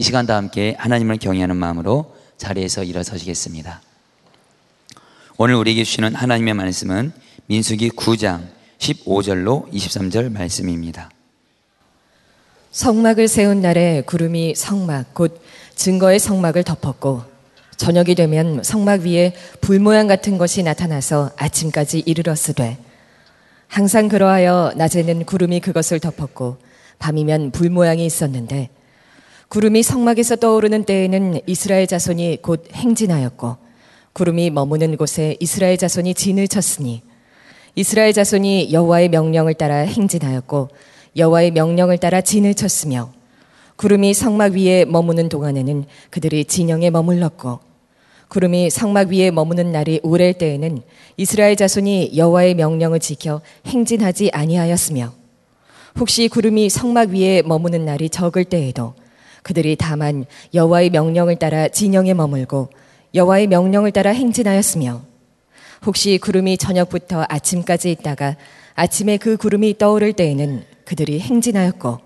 이 시간 다 함께 하나님을 경외하는 마음으로 자리에서 일어서시겠습니다. 오늘 우리에게 주시는 하나님의 말씀은 민수기 9장 15절로 23절 말씀입니다. 성막을 세운 날에 구름이 성막 곧 증거의 성막을 덮었고 저녁이 되면 성막 위에 불 모양 같은 것이 나타나서 아침까지 이르렀으되 항상 그러하여 낮에는 구름이 그것을 덮었고 밤이면 불 모양이 있었는데 구름이 성막에서 떠오르는 때에는 이스라엘 자손이 곧 행진하였고 구름이 머무는 곳에 이스라엘 자손이 진을 쳤으니 이스라엘 자손이 여호와의 명령을 따라 행진하였고 여호와의 명령을 따라 진을 쳤으며 구름이 성막 위에 머무는 동안에는 그들이 진영에 머물렀고 구름이 성막 위에 머무는 날이 오랠 때에는 이스라엘 자손이 여호와의 명령을 지켜 행진하지 아니하였으며 혹시 구름이 성막 위에 머무는 날이 적을 때에도 그들이 다만 여호와의 명령을 따라 진영에 머물고 여호와의 명령을 따라 행진하였으며 혹시 구름이 저녁부터 아침까지 있다가 아침에 그 구름이 떠오를 때에는 그들이 행진하였고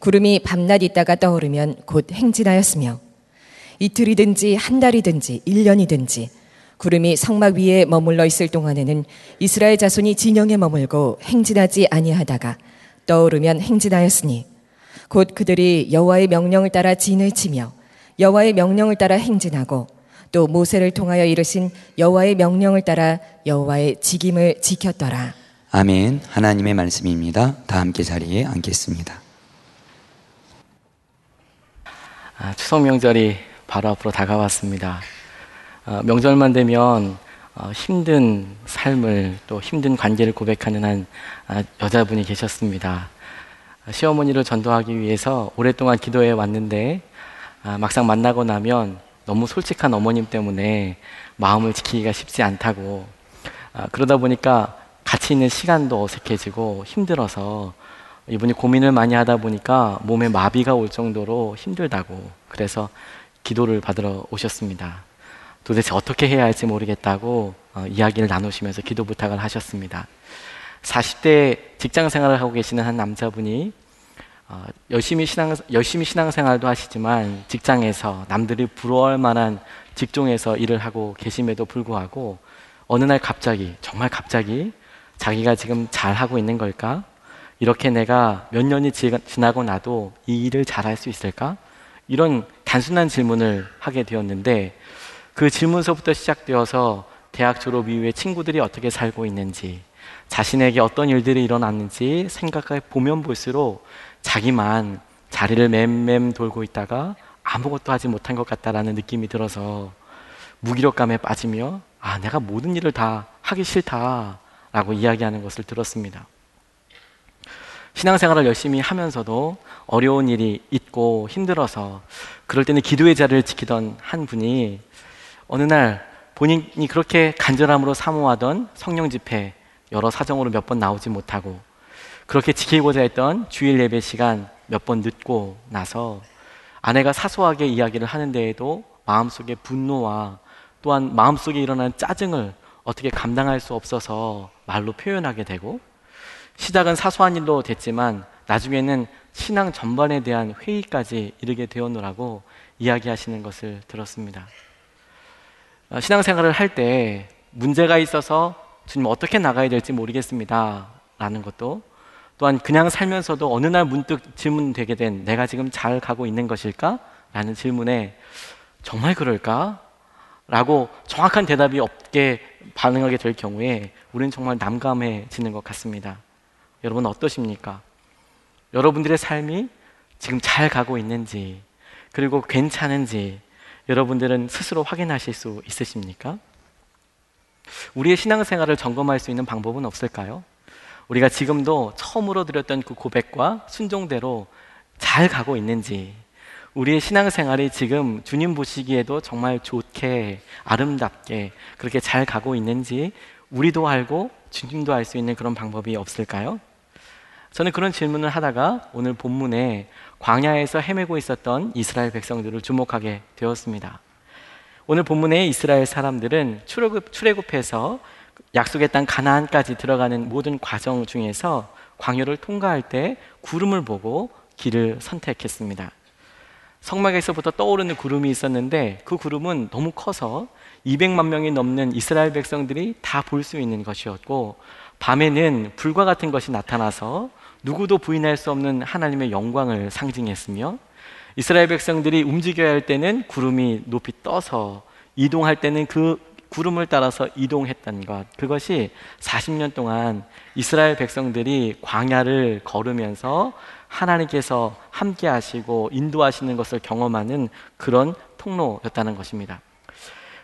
구름이 밤낮 있다가 떠오르면 곧 행진하였으며 이틀이든지 한 달이든지 일년이든지 구름이 성막 위에 머물러 있을 동안에는 이스라엘 자손이 진영에 머물고 행진하지 아니하다가 떠오르면 행진하였으니 곧 그들이 여호와의 명령을 따라 진을 치며 여호와의 명령을 따라 행진하고 또 모세를 통하여 이르신 여호와의 명령을 따라 여호와의 직임을 지켰더라. 아멘. 하나님의 말씀입니다. 다 함께 자리에 앉겠습니다. 아, 추석 명절이 바로 앞으로 다가왔습니다. 어, 명절만 되면 어, 힘든 삶을 또 힘든 관계를 고백하는 한 아, 여자분이 계셨습니다. 시어머니를 전도하기 위해서 오랫동안 기도해 왔는데 아, 막상 만나고 나면 너무 솔직한 어머님 때문에 마음을 지키기가 쉽지 않다고 아, 그러다 보니까 같이 있는 시간도 어색해지고 힘들어서 이분이 고민을 많이 하다 보니까 몸에 마비가 올 정도로 힘들다고 그래서 기도를 받으러 오셨습니다. 도대체 어떻게 해야 할지 모르겠다고 어, 이야기를 나누시면서 기도 부탁을 하셨습니다. 40대 직장 생활을 하고 계시는 한 남자분이 어, 열심히 신앙 열심히 신앙생활도 하시지만 직장에서 남들이 부러워할 만한 직종에서 일을 하고 계심에도 불구하고 어느 날 갑자기 정말 갑자기 자기가 지금 잘 하고 있는 걸까? 이렇게 내가 몇 년이 지나고 나도 이 일을 잘 할 수 있을까? 이런 단순한 질문을 하게 되었는데 그 질문서부터 시작되어서 대학 졸업 이후에 친구들이 어떻게 살고 있는지 자신에게 어떤 일들이 일어났는지 생각해 보면 볼수록 자기만 자리를 맴맴 돌고 있다가 아무것도 하지 못한 것 같다라는 느낌이 들어서 무기력감에 빠지며 아 내가 모든 일을 다 하기 싫다라고 이야기하는 것을 들었습니다. 신앙생활을 열심히 하면서도 어려운 일이 있고 힘들어서 그럴 때는 기도의 자리를 지키던 한 분이 어느 날 본인이 그렇게 간절함으로 사모하던 성령 집회 여러 사정으로 몇 번 나오지 못하고 그렇게 지키고자 했던 주일 예배 시간 몇 번 늦고 나서 아내가 사소하게 이야기를 하는데에도 마음속에 분노와 또한 마음속에 일어난 짜증을 어떻게 감당할 수 없어서 말로 표현하게 되고 시작은 사소한 일로 됐지만 나중에는 신앙 전반에 대한 회의까지 이르게 되었노라고 이야기하시는 것을 들었습니다. 어, 신앙생활을 할 때 문제가 있어서 주님 어떻게 나가야 될지 모르겠습니다. 라는 것도 또한 그냥 살면서도 어느 날 문득 질문되게 된 내가 지금 잘 가고 있는 것일까? 라는 질문에 정말 그럴까? 라고 정확한 대답이 없게 반응하게 될 경우에 우리는 정말 남감해지는 것 같습니다. 여러분 어떠십니까? 여러분들의 삶이 지금 잘 가고 있는지, 그리고 괜찮은지 여러분들은 스스로 확인하실 수 있으십니까? 우리의 신앙생활을 점검할 수 있는 방법은 없을까요? 우리가 지금도 처음으로 드렸던 그 고백과 순종대로 잘 가고 있는지, 우리의 신앙생활이 지금 주님 보시기에도 정말 좋게, 아름답게 그렇게 잘 가고 있는지 우리도 알고 주님도 알 수 있는 그런 방법이 없을까요? 저는 그런 질문을 하다가 오늘 본문에 광야에서 헤매고 있었던 이스라엘 백성들을 주목하게 되었습니다. 오늘 본문의 이스라엘 사람들은 출애굽, 출애굽해서 약속의 땅 가나안까지 들어가는 모든 과정 중에서 광야를 통과할 때 구름을 보고 길을 선택했습니다. 성막에서부터 떠오르는 구름이 있었는데 그 구름은 너무 커서 200만 명이 넘는 이스라엘 백성들이 다 볼 수 있는 것이었고 밤에는 불과 같은 것이 나타나서 누구도 부인할 수 없는 하나님의 영광을 상징했으며 이스라엘 백성들이 움직여야 할 때는 구름이 높이 떠서 이동할 때는 그 구름을 따라서 이동했던 것. 그것이 40년 동안 이스라엘 백성들이 광야를 걸으면서 하나님께서 함께 하시고 인도하시는 것을 경험하는 그런 통로였다는 것입니다.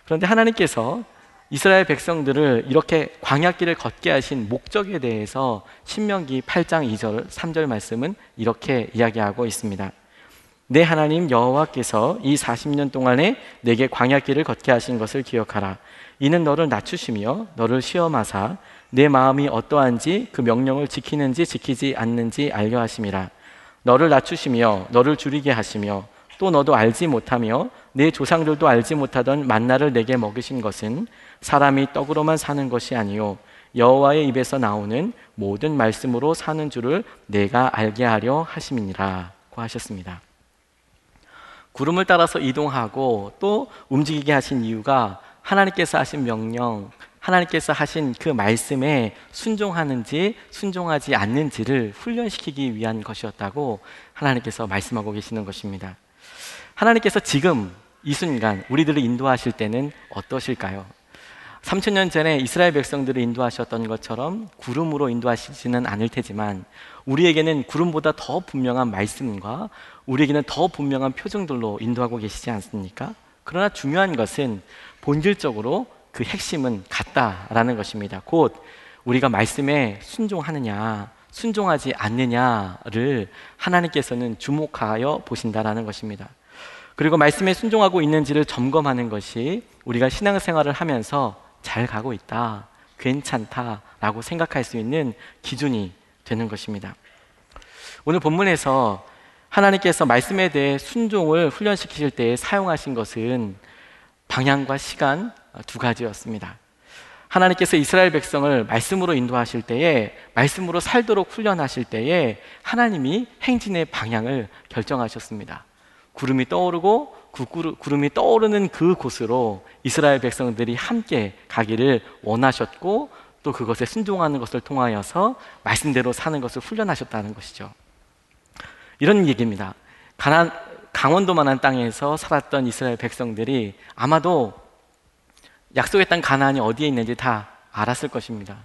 그런데 하나님께서 이스라엘 백성들을 이렇게 광야길을 걷게 하신 목적에 대해서 신명기 8장 2절 3절 말씀은 이렇게 이야기하고 있습니다. 내 하나님 여호와께서 이 40년 동안에 내게 광야길을 걷게 하신 것을 기억하라. 이는 너를 낮추시며 너를 시험하사 내 마음이 어떠한지 그 명령을 지키는지 지키지 않는지 알려 하심이라. 너를 낮추시며 너를 줄이게 하시며 또 너도 알지 못하며 내 조상들도 알지 못하던 만나를 내게 먹이신 것은 사람이 떡으로만 사는 것이 아니요 여호와의 입에서 나오는 모든 말씀으로 사는 줄을 내가 알게 하려 하심이니라고 하셨습니다. 구름을 따라서 이동하고 또 움직이게 하신 이유가 하나님께서 하신 명령, 하나님께서 하신 그 말씀에 순종하는지 순종하지 않는지를 훈련시키기 위한 것이었다고 하나님께서 말씀하고 계시는 것입니다. 하나님께서 지금 이 순간 우리들을 인도하실 때는 어떠실까요? 3천년 전에 이스라엘 백성들을 인도하셨던 것처럼 구름으로 인도하시지는 않을 테지만 우리에게는 구름보다 더 분명한 말씀과 우리에게는 더 분명한 표정들로 인도하고 계시지 않습니까? 그러나 중요한 것은 본질적으로 그 핵심은 같다라는 것입니다. 곧 우리가 말씀에 순종하느냐, 순종하지 않느냐를 하나님께서는 주목하여 보신다라는 것입니다. 그리고 말씀에 순종하고 있는지를 점검하는 것이 우리가 신앙생활을 하면서 잘 가고 있다, 괜찮다라고 생각할 수 있는 기준이 되는 것입니다. 오늘 본문에서 하나님께서 말씀에 대해 순종을 훈련시키실 때 사용하신 것은 방향과 시간 두 가지였습니다. 하나님께서 이스라엘 백성을 말씀으로 인도하실 때에 말씀으로 살도록 훈련하실 때에 하나님이 행진의 방향을 결정하셨습니다. 구름이 떠오르고 그 구름이 떠오르는 그 곳으로 이스라엘 백성들이 함께 가기를 원하셨고 또 그것에 순종하는 것을 통하여서 말씀대로 사는 것을 훈련하셨다는 것이죠. 이런 얘기입니다. 가난, 강원도만한 땅에서 살았던 이스라엘 백성들이 아마도 약속의 땅 가나안이 어디에 있는지 다 알았을 것입니다.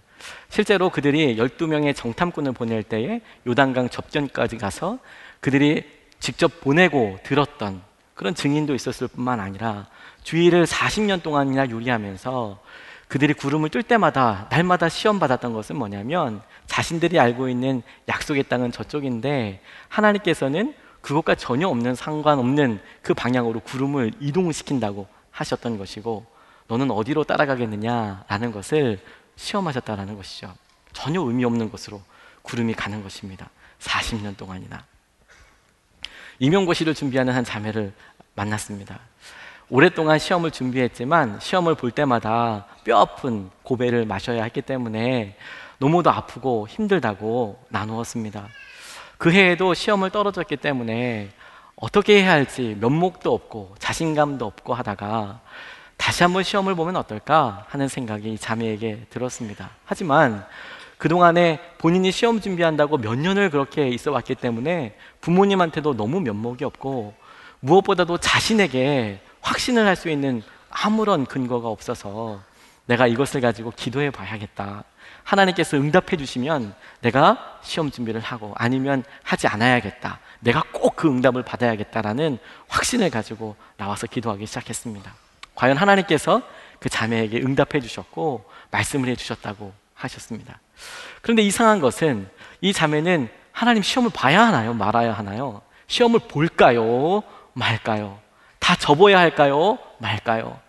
실제로 그들이 12명의 정탐꾼을 보낼 때에 요단강 접견까지 가서 그들이 직접 보내고 들었던 그런 증인도 있었을 뿐만 아니라 주의를 40년 동안이나 요리하면서 그들이 구름을 뜰 때마다 날마다 시험 받았던 것은 뭐냐면 자신들이 알고 있는 약속의 땅은 저쪽인데 하나님께서는 그것과 전혀 없는 상관없는 그 방향으로 구름을 이동시킨다고 하셨던 것이고 너는 어디로 따라가겠느냐라는 것을 시험하셨다라는 것이죠. 전혀 의미 없는 것으로 구름이 가는 것입니다. 40년 동안이나. 임용고시를 준비하는 한 자매를 만났습니다. 오랫동안 시험을 준비했지만 시험을 볼 때마다 뼈 아픈 고배를 마셔야 했기 때문에 너무도 아프고 힘들다고 나누었습니다. 그 해에도 시험을 떨어졌기 때문에 어떻게 해야 할지 면목도 없고 자신감도 없고 하다가 다시 한번 시험을 보면 어떨까 하는 생각이 자매에게 들었습니다. 하지만 그동안에 본인이 시험 준비한다고 몇 년을 그렇게 있어 왔기 때문에 부모님한테도 너무 면목이 없고 무엇보다도 자신에게 확신을 할 수 있는 아무런 근거가 없어서 내가 이것을 가지고 기도해 봐야겠다. 하나님께서 응답해 주시면 내가 시험 준비를 하고 아니면 하지 않아야겠다. 내가 꼭 그 응답을 받아야겠다라는 확신을 가지고 나와서 기도하기 시작했습니다. 과연 하나님께서 그 자매에게 응답해 주셨고 말씀을 해 주셨다고 하셨습니다. 그런데 이상한 것은 이 자매는 하나님 시험을 봐야 하나요? 말아야 하나요? 시험을 볼까요? 말까요? 다 접어야 할까요? 말까요?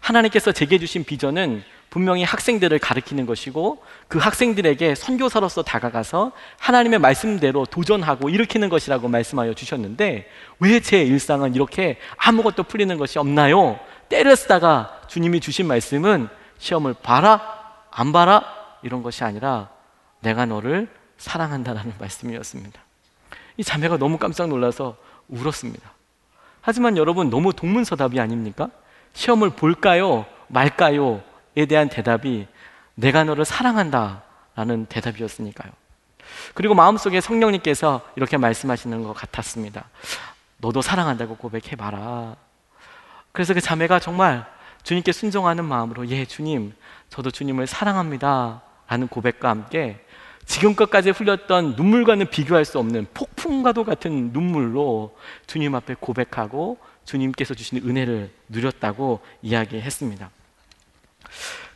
하나님께서 제게 주신 비전은 분명히 학생들을 가르치는 것이고 그 학생들에게 선교사로서 다가가서 하나님의 말씀대로 도전하고 일으키는 것이라고 말씀하여 주셨는데 왜 제 일상은 이렇게 아무것도 풀리는 것이 없나요? 때를 쓰다가 주님이 주신 말씀은 시험을 봐라, 안 봐라 이런 것이 아니라 내가 너를 사랑한다라는 말씀이었습니다. 이 자매가 너무 깜짝 놀라서 울었습니다. 하지만 여러분 너무 동문서답이 아닙니까? 시험을 볼까요? 말까요?에 대한 대답이 내가 너를 사랑한다 라는 대답이었으니까요. 그리고 마음속에 성령님께서 이렇게 말씀하시는 것 같았습니다. 너도 사랑한다고 고백해봐라. 그래서 그 자매가 정말 주님께 순종하는 마음으로 예, 주님, 저도 주님을 사랑합니다. 라는 고백과 함께 지금껏까지 흘렸던 눈물과는 비교할 수 없는 폭풍과도 같은 눈물로 주님 앞에 고백하고 주님께서 주신 은혜를 누렸다고 이야기했습니다.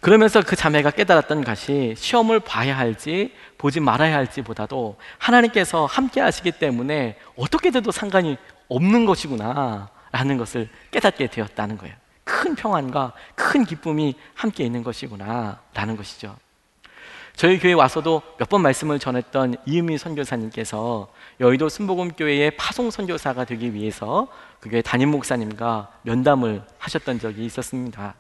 그러면서 그 자매가 깨달았던 것이 시험을 봐야 할지 보지 말아야 할지보다도 하나님께서 함께 하시기 때문에 어떻게 돼도 상관이 없는 것이구나 라는 것을 깨닫게 되었다는 거예요. 큰 평안과 큰 기쁨이 함께 있는 것이구나 라는 것이죠. 저희 교회 와서도 몇 번 말씀을 전했던 이은미 선교사님께서 여의도 순복음교회의 파송 선교사가 되기 위해서 그 교회 담임 목사님과 면담을 하셨던 적이 있었습니다.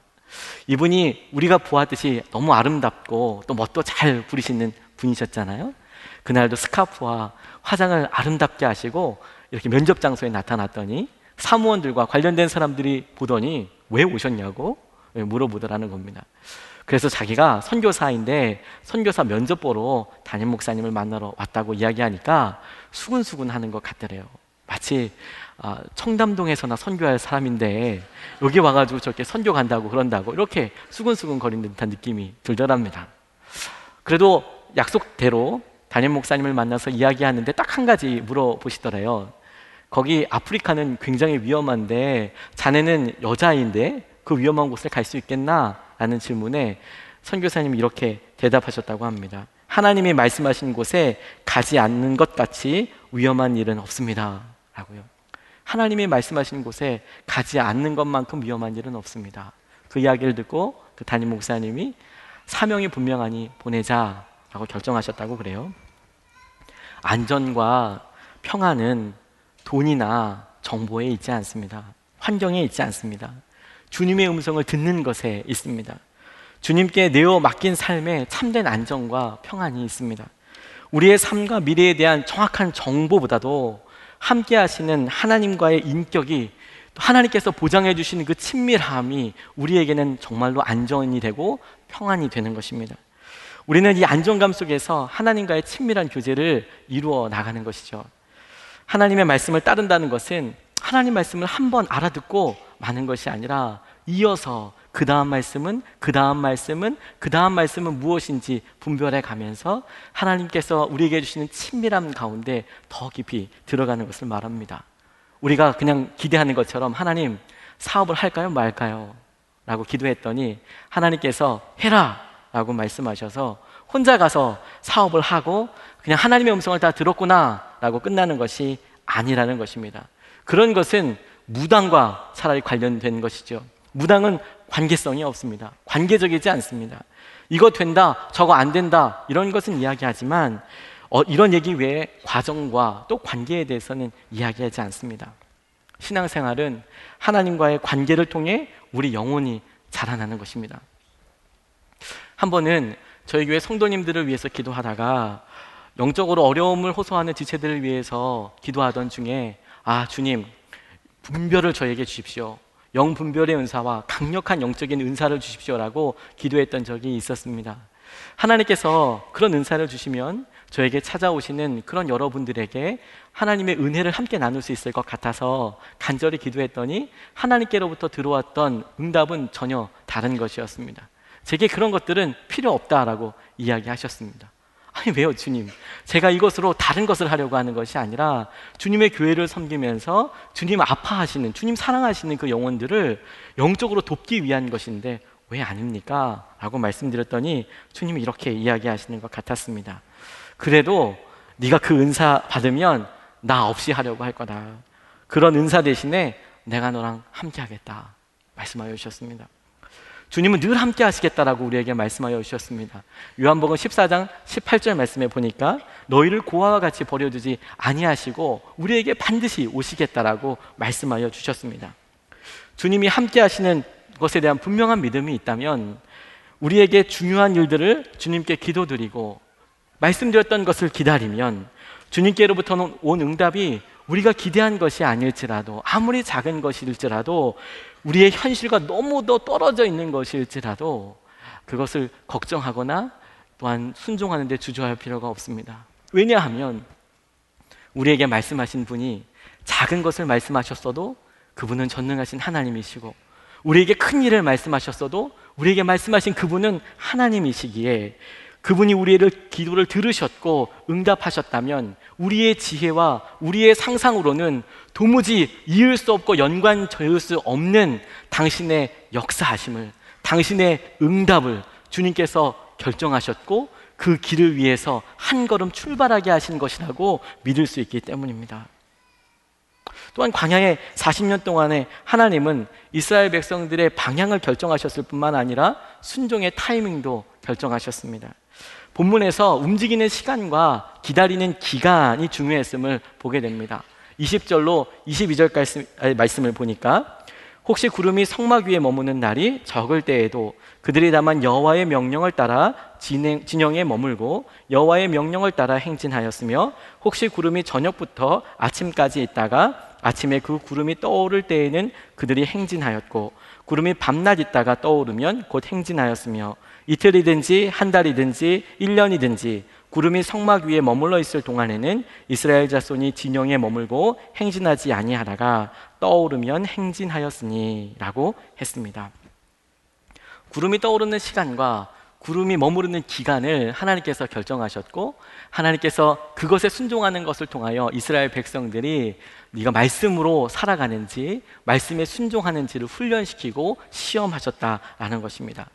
이분이 우리가 보았듯이 너무 아름답고 또 멋도 잘 부리시는 분이셨잖아요. 그날도 스카프와 화장을 아름답게 하시고 이렇게 면접 장소에 나타났더니 사무원들과 관련된 사람들이 보더니 왜 오셨냐고 물어보더라는 겁니다. 그래서 자기가 선교사인데 선교사 면접 보러 담임 목사님을 만나러 왔다고 이야기하니까 수근수근 하는 것 같더래요. 마치 아, 청담동에서나 선교할 사람인데 여기 와가지고 저렇게 선교 간다고 그런다고 이렇게 수근수근 거리는 듯한 느낌이 들더랍니다. 그래도 약속대로 담임 목사님을 만나서 이야기하는데 딱 한 가지 물어보시더래요. 거기 아프리카는 굉장히 위험한데 자네는 여자인데 그 위험한 곳을 갈 수 있겠나? 라는 질문에 선교사님이 이렇게 대답하셨다고 합니다. 하나님이 말씀하신 곳에 가지 않는 것 같이 위험한 일은 없습니다. 라고요. 하나님이 말씀하신 곳에 가지 않는 것만큼 위험한 일은 없습니다. 그 이야기를 듣고 그 담임 목사님이 사명이 분명하니 보내자라고 결정하셨다고 그래요. 안전과 평안은 돈이나 정보에 있지 않습니다. 환경에 있지 않습니다. 주님의 음성을 듣는 것에 있습니다. 주님께 내어 맡긴 삶에 참된 안정과 평안이 있습니다. 우리의 삶과 미래에 대한 정확한 정보보다도 함께 하시는 하나님과의 인격이 하나님께서 보장해 주시는 그 친밀함이 우리에게는 정말로 안전이 되고 평안이 되는 것입니다. 우리는 이 안정감 속에서 하나님과의 친밀한 교제를 이루어 나가는 것이죠. 하나님의 말씀을 따른다는 것은 하나님 말씀을 한번 알아듣고 마는 것이 아니라 이어서 그 다음 말씀은 그 다음 말씀은 그 다음 말씀은 무엇인지 분별해 가면서 하나님께서 우리에게 주시는 친밀함 가운데 더 깊이 들어가는 것을 말합니다. 우리가 그냥 기대하는 것처럼 하나님 사업을 할까요 말까요? 라고 기도했더니 하나님께서 해라! 라고 말씀하셔서 혼자 가서 사업을 하고 그냥 하나님의 음성을 다 들었구나 라고 끝나는 것이 아니라는 것입니다. 그런 것은 무당과 차라리 관련된 것이죠. 무당은 관계성이 없습니다. 관계적이지 않습니다. 이거 된다, 저거 안 된다, 이런 것은 이야기하지만, 어, 이런 얘기 외에 과정과 또 관계에 대해서는 이야기하지 않습니다. 신앙생활은 하나님과의 관계를 통해 우리 영혼이 자라나는 것입니다. 한 번은 저희 교회 성도님들을 위해서 기도하다가 영적으로 어려움을 호소하는 지체들을 위해서 기도하던 중에 아, 주님, 분별을 저에게 주십시오. 영 분별의 은사와 강력한 영적인 은사를 주십시오라고 기도했던 적이 있었습니다. 하나님께서 그런 은사를 주시면 저에게 찾아오시는 그런 여러분들에게 하나님의 은혜를 함께 나눌 수 있을 것 같아서 간절히 기도했더니 하나님께로부터 들어왔던 응답은 전혀 다른 것이었습니다. 제게 그런 것들은 필요 없다라고 이야기하셨습니다. 아니 왜요 주님? 제가 이것으로 다른 것을 하려고 하는 것이 아니라 주님의 교회를 섬기면서 주님 아파하시는 주님 사랑하시는 그 영혼들을 영적으로 돕기 위한 것인데 왜 아닙니까? 라고 말씀드렸더니 주님이 이렇게 이야기하시는 것 같았습니다. 그래도 네가 그 은사 받으면 나 없이 하려고 할 거다. 그런 은사 대신에 내가 너랑 함께 하겠다. 말씀하여 주셨습니다 주님은 늘 함께 하시겠다라고 우리에게 말씀하여 주셨습니다. 요한복음 14장 18절 말씀에 보니까 너희를 고아와 같이 버려두지 아니하시고 우리에게 반드시 오시겠다라고 말씀하여 주셨습니다. 주님이 함께 하시는 것에 대한 분명한 믿음이 있다면 우리에게 중요한 일들을 주님께 기도드리고 말씀드렸던 것을 기다리면 주님께로부터 온 응답이 우리가 기대한 것이 아닐지라도 아무리 작은 것일지라도 우리의 현실과 너무도 떨어져 있는 것일지라도 그것을 걱정하거나 또한 순종하는 데 주저할 필요가 없습니다. 왜냐하면 우리에게 말씀하신 분이 작은 것을 말씀하셨어도 그분은 전능하신 하나님이시고 우리에게 큰 일을 말씀하셨어도 우리에게 말씀하신 그분은 하나님이시기에 그분이 우리의 기도를 들으셨고 응답하셨다면 우리의 지혜와 우리의 상상으로는 도무지 이을 수 없고 연관 지을 수 없는 당신의 역사하심을 당신의 응답을 주님께서 결정하셨고 그 길을 위해서 한 걸음 출발하게 하신 것이라고 믿을 수 있기 때문입니다. 또한 광야의 40년 동안에 하나님은 이스라엘 백성들의 방향을 결정하셨을 뿐만 아니라 순종의 타이밍도 결정하셨습니다. 본문에서 움직이는 시간과 기다리는 기간이 중요했음을 보게 됩니다. 20절로 22절까지 말씀을 보니까 혹시 구름이 성막 위에 머무는 날이 적을 때에도 그들이 다만 여호와의 명령을 따라 진행, 진영에 머물고 여호와의 명령을 따라 행진하였으며 혹시 구름이 저녁부터 아침까지 있다가 아침에 그 구름이 떠오를 때에는 그들이 행진하였고 구름이 밤낮 있다가 떠오르면 곧 행진하였으며 이틀이든지 한 달이든지 1년이든지 구름이 성막 위에 머물러 있을 동안에는 이스라엘 자손이 진영에 머물고 행진하지 아니하다가 떠오르면 행진하였으니라고 했습니다. 구름이 떠오르는 시간과 구름이 머무르는 기간을 하나님께서 결정하셨고 하나님께서 그것에 순종하는 것을 통하여 이스라엘 백성들이 네가 말씀으로 살아가는지 말씀에 순종하는지를 훈련시키고 시험하셨다라는 것입니다.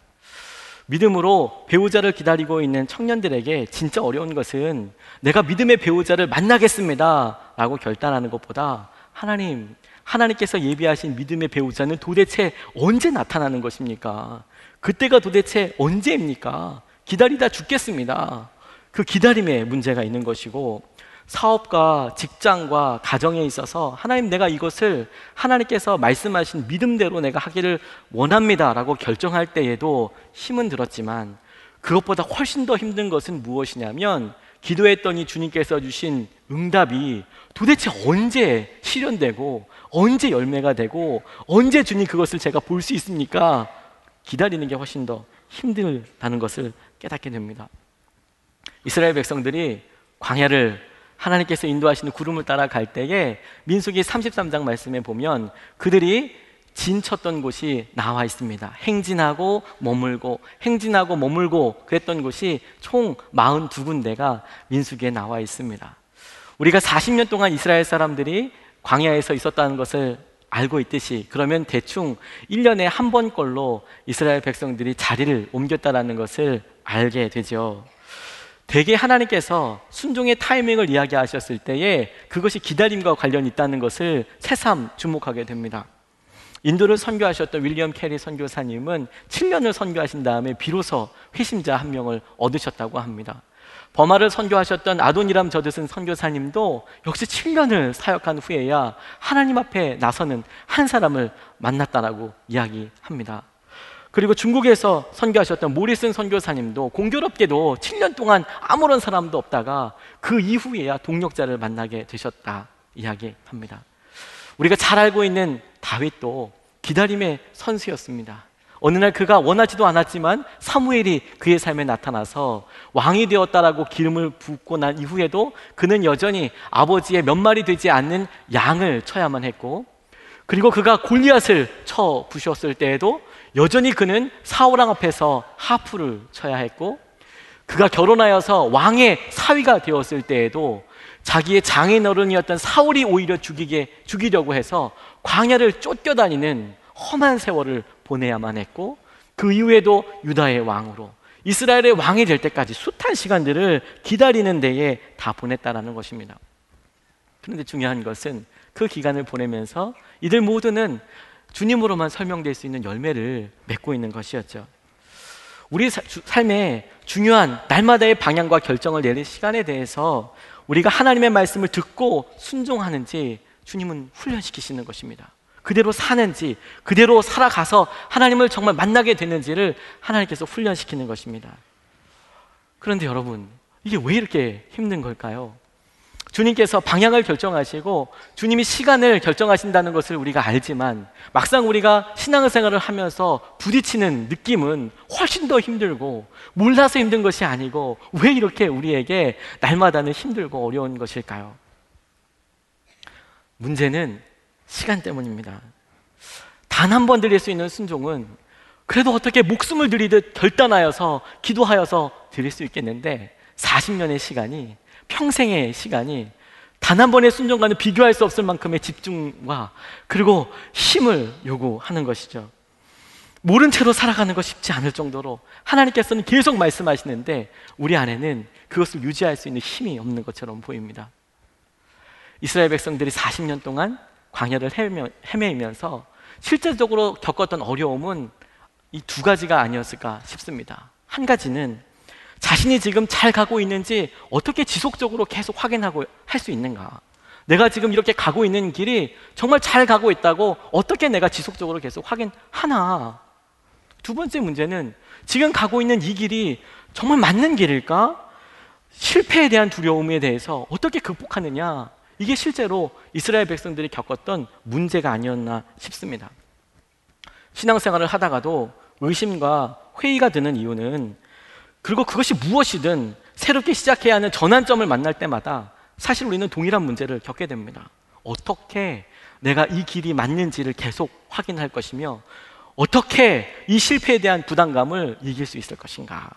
믿음으로 배우자를 기다리고 있는 청년들에게 진짜 어려운 것은 내가 믿음의 배우자를 만나겠습니다. 라고 결단하는 것보다 하나님, 하나님께서 예비하신 믿음의 배우자는 도대체 언제 나타나는 것입니까? 그때가 도대체 언제입니까? 기다리다 죽겠습니다. 그 기다림에 문제가 있는 것이고 사업과 직장과 가정에 있어서 하나님 내가 이것을 하나님께서 말씀하신 믿음대로 내가 하기를 원합니다 라고 결정할 때에도 힘은 들었지만 그것보다 훨씬 더 힘든 것은 무엇이냐면 기도했더니 주님께서 주신 응답이 도대체 언제 실현되고 언제 열매가 되고 언제 주님 그것을 제가 볼 수 있습니까? 기다리는 게 훨씬 더 힘들다는 것을 깨닫게 됩니다. 이스라엘 백성들이 광야를 하나님께서 인도하시는 구름을 따라 갈 때에 민수기 33장 말씀에 보면 그들이 진쳤던 곳이 나와 있습니다. 행진하고 머물고 행진하고 머물고 그랬던 곳이 총 42군데가 민수기에 나와 있습니다. 우리가 40년 동안 이스라엘 사람들이 광야에서 있었다는 것을 알고 있듯이 그러면 대충 1년에 한 번꼴로 이스라엘 백성들이 자리를 옮겼다라는 것을 알게 되죠. 대개 하나님께서 순종의 타이밍을 이야기하셨을 때에 그것이 기다림과 관련이 있다는 것을 새삼 주목하게 됩니다. 인도를 선교하셨던 윌리엄 캐리 선교사님은 7년을 선교하신 다음에 비로소 회심자 한 명을 얻으셨다고 합니다. 버마를 선교하셨던 아도니람 저드슨 선교사님도 역시 7년을 사역한 후에야 하나님 앞에 나서는 한 사람을 만났다라고 이야기합니다. 그리고 중국에서 선교하셨던 모리슨 선교사님도 공교롭게도 7년 동안 아무런 사람도 없다가 그 이후에야 동력자를 만나게 되셨다 이야기합니다. 우리가 잘 알고 있는 다윗도 기다림의 선수였습니다. 어느 날 그가 원하지도 않았지만 사무엘이 그의 삶에 나타나서 왕이 되었다라고 기름을 붓고 난 이후에도 그는 여전히 아버지의 몇 마리 되지 않는 양을 쳐야만 했고 그리고 그가 골리앗을 쳐 부셨을 때에도 여전히 그는 사울왕 앞에서 하프를 쳐야 했고 그가 결혼하여서 왕의 사위가 되었을 때에도 자기의 장인어른이었던 사울이 오히려 죽이게 죽이려고 해서 광야를 쫓겨다니는 험한 세월을 보내야만 했고 그 이후에도 유다의 왕으로 이스라엘의 왕이 될 때까지 숱한 시간들을 기다리는 데에 다 보냈다라는 것입니다. 그런데 중요한 것은 그 기간을 보내면서 이들 모두는 주님으로만 설명될 수 있는 열매를 맺고 있는 것이었죠. 우리 사, 주, 삶에 중요한 날마다의 방향과 결정을 내릴 시간에 대해서 우리가 하나님의 말씀을 듣고 순종하는지 주님은 훈련시키시는 것입니다. 그대로 사는지, 그대로 살아가서 하나님을 정말 만나게 되는지를 하나님께서 훈련시키는 것입니다. 그런데 여러분, 이게 왜 이렇게 힘든 걸까요? 주님께서 방향을 결정하시고 주님이 시간을 결정하신다는 것을 우리가 알지만 막상 우리가 신앙생활을 하면서 부딪히는 느낌은 훨씬 더 힘들고 몰라서 힘든 것이 아니고 왜 이렇게 우리에게 날마다는 힘들고 어려운 것일까요? 문제는 시간 때문입니다. 단 한 번 드릴 수 있는 순종은 그래도 어떻게 목숨을 드리듯 결단하여서 기도하여서 드릴 수 있겠는데 40년의 시간이 평생의 시간이 단 한 번의 순종과는 비교할 수 없을 만큼의 집중과 그리고 힘을 요구하는 것이죠. 모른 채로 살아가는 것 쉽지 않을 정도로 하나님께서는 계속 말씀하시는데 우리 안에는 그것을 유지할 수 있는 힘이 없는 것처럼 보입니다. 이스라엘 백성들이 40년 동안 광야를 헤매면서 실제적으로 겪었던 어려움은 이 두 가지가 아니었을까 싶습니다. 한 가지는 자신이 지금 잘 가고 있는지 어떻게 지속적으로 계속 확인하고 할 수 있는가? 내가 지금 이렇게 가고 있는 길이 정말 잘 가고 있다고 어떻게 내가 지속적으로 계속 확인하나? 두 번째 문제는 지금 가고 있는 이 길이 정말 맞는 길일까? 실패에 대한 두려움에 대해서 어떻게 극복하느냐? 이게 실제로 이스라엘 백성들이 겪었던 문제가 아니었나 싶습니다. 신앙생활을 하다가도 의심과 회의가 드는 이유는 그리고 그것이 무엇이든 새롭게 시작해야 하는 전환점을 만날 때마다 사실 우리는 동일한 문제를 겪게 됩니다. 어떻게 내가 이 길이 맞는지를 계속 확인할 것이며 어떻게 이 실패에 대한 부담감을 이길 수 있을 것인가.